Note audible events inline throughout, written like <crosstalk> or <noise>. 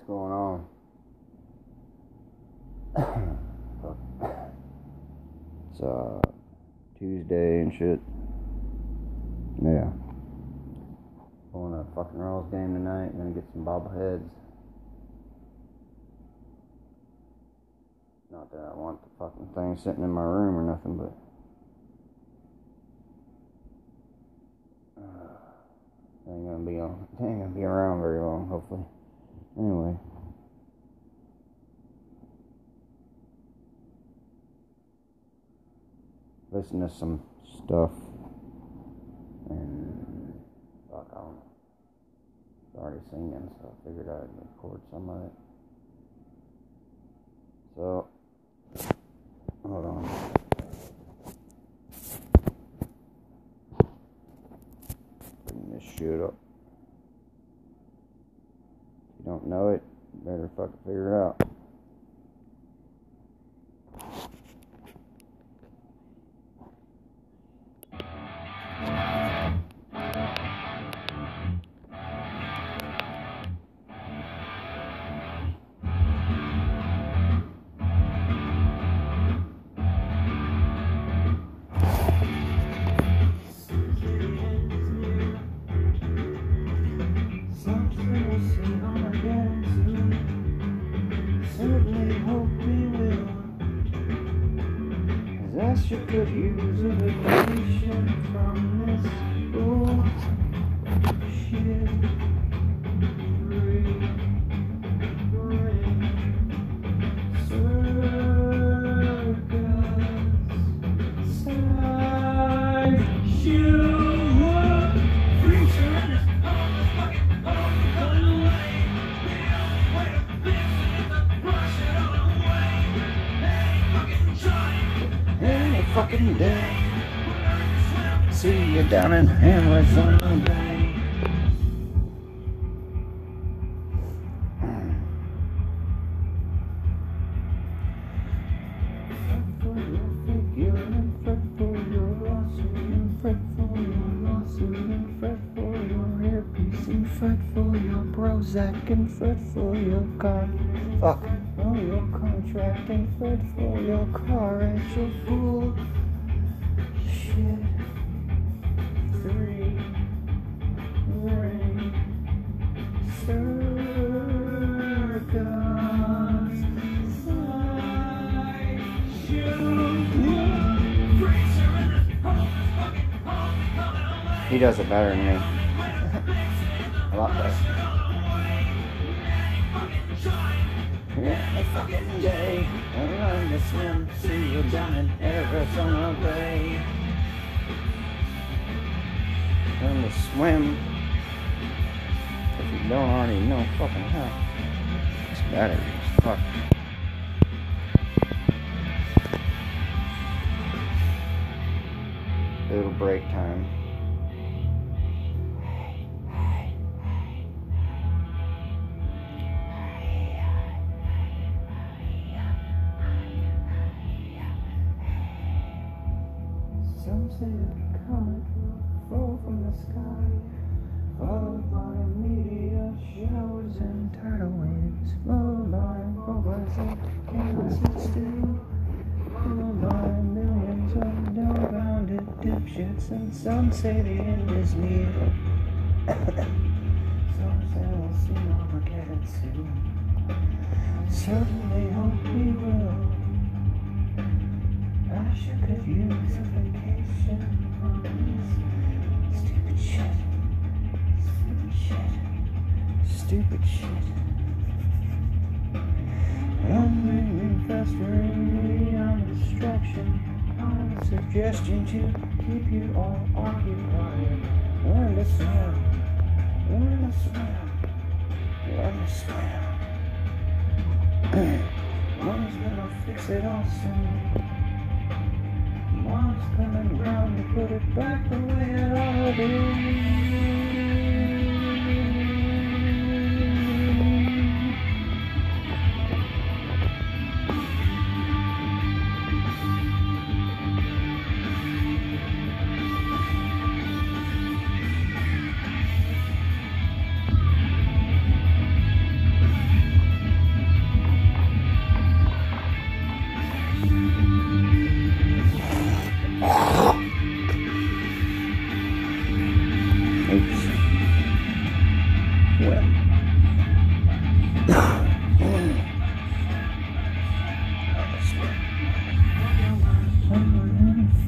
What's going on? <coughs> it's uh Tuesday and shit. Yeah. Going to fucking Royals game tonight. Gonna get some bobbleheads. Not that I want the fucking thing sitting in my room or nothing, but. Uh, ain't gonna be on. <laughs> Ain't gonna be around very long, hopefully. Anyway. Listen to some stuff. And fuck, I'm already singing, so I figured I'd record some of it. So, hold on. Bring this shit up. If you don't know it, you better fucking figure it out. Could use a vacation from day. See you down in Arizona Bay. For your figure and fret for your lawsuit and for your lawsuit and fret for your hairpiece and fret for your Prozac and fret for your car. Fuck. For your contract and fret for your car and your fool. He does it better than me. A lot better. Yeah, fucking day. I learn to swim. See you down in Arizona Bay. Learn to swim. If you don't already know fucking how. This battery is fuck. Little break time. Some say will fall from the sky, followed by meteor showers and tidal waves, followed by bubbles of chaos and still, followed by millions of dumbfounded dipshits, and some say the end is near. <coughs> some say we'll see Armageddon soon. Certainly hope we will. I sure could use a vacation from this shit. Stupid shit. Stupid shit. Hungry, festering beyond distraction. My suggestion to keep you all occupied. Learn to swim. Learn to swim. Learn to swim. Mom's gonna fix it all soon. Mom's coming round to put it back the way it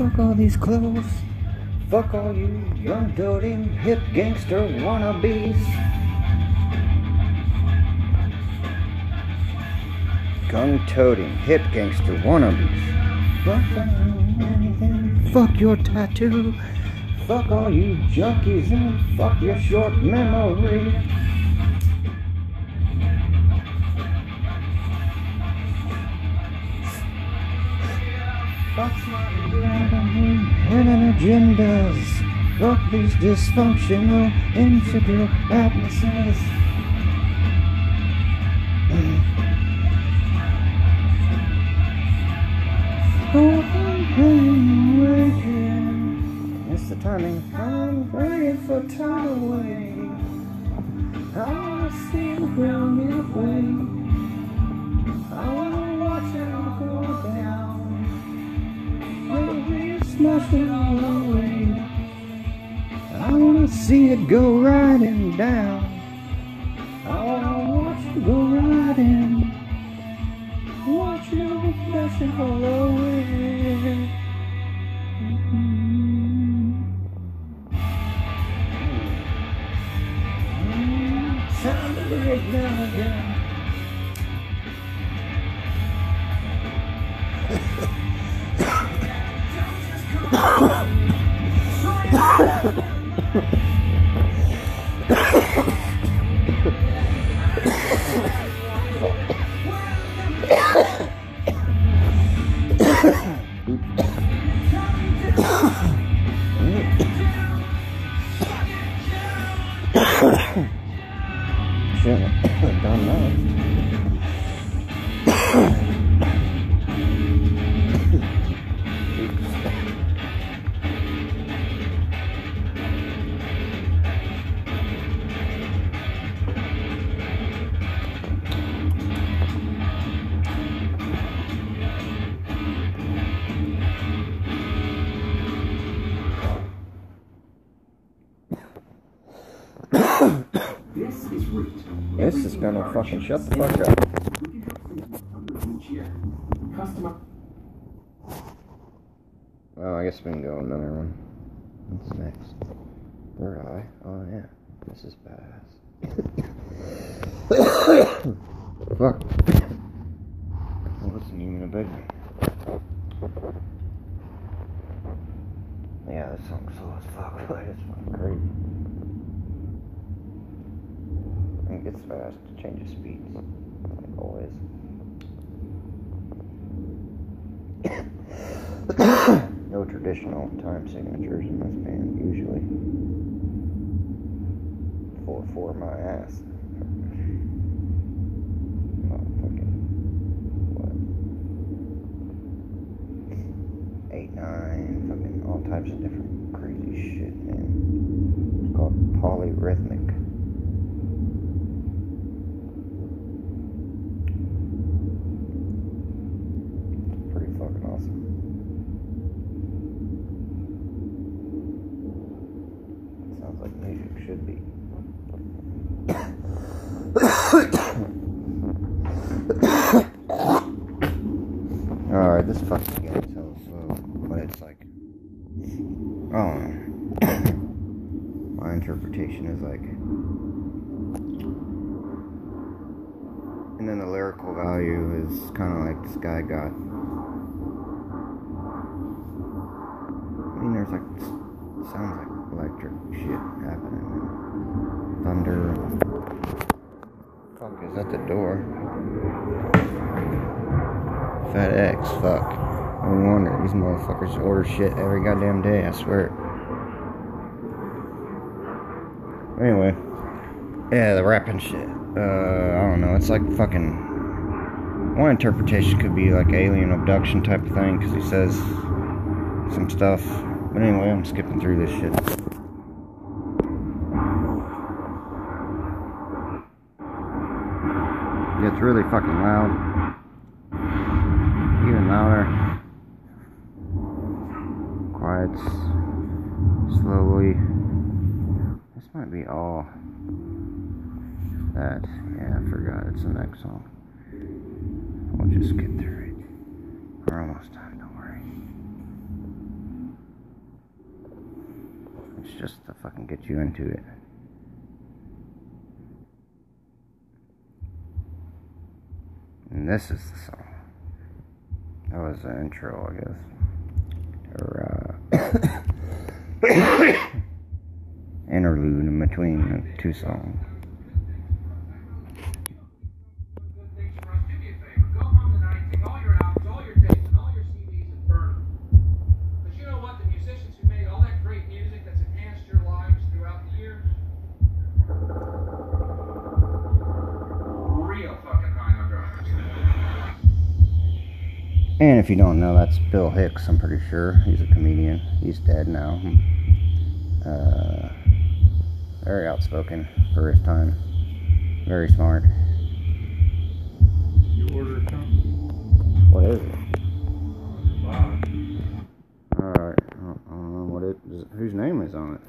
Fuck all these clothes. Fuck all you young doting hip gangster wannabes. Gun toting hip gangster wannabes. Fuck anything. Fuck your tattoo. Fuck all you junkies and fuck your short memory. Hidden agendas. Fuck these dysfunctional, insecure atmospheres. Waiting. It's the timing. I'm ready for tidal wave. I wanna see you ground your way. I wanna watch it go down. All away. I wanna see it go riding down. I wanna watch it go riding. Watch it smash it all away. Of the mm-hmm. rig now again. <laughs> Shouldn't have done that. This is gonna fucking shut the fuck up. Well, I guess we can go another one. What's next? Third eye. Oh yeah, this is badass. <coughs> Fuck. I wasn't even a big Yeah, this song's slow as fuck. <laughs> Like, it's fucking crazy. And gets fast. Changes speeds. Like always. <coughs> no traditional time signatures in this band, usually. 4 4 my ass. Not fucking. What? 8 9, fucking all types of different crazy shit, man. It's called polyrhythmic. It's pretty fucking awesome. Sounds like music should be. Alright, this fucking game's so slow, but it's like. Oh. <coughs> My interpretation is like. And then the lyrical value is kind of like this guy got. I mean, there's like. Sounds like electric shit happening. Thunder. Fuck, is that the door? FedEx, fuck. No wonder these motherfuckers order shit every goddamn day, I swear. Anyway. Yeah, the rapping shit. Uh, I don't know. It's like fucking. One interpretation could be like alien abduction type of thing, because he says some stuff. But anyway, I'm skipping through this shit. It's really fucking loud. Even louder. Quiets slowly. This might be all. That, yeah, I forgot. It's the next song. We'll just get through it. We're almost done, don't worry. It's just to fucking get you into it. And this is the song. That was the intro, I guess. Or, uh, interlude in between the two songs. And if you don't know, that's Bill Hicks, I'm pretty sure. He's a comedian. He's dead now. Uh, very outspoken for his time. Very smart. You order something? What is it? Alright. Don't know what it is. Whose name is on it?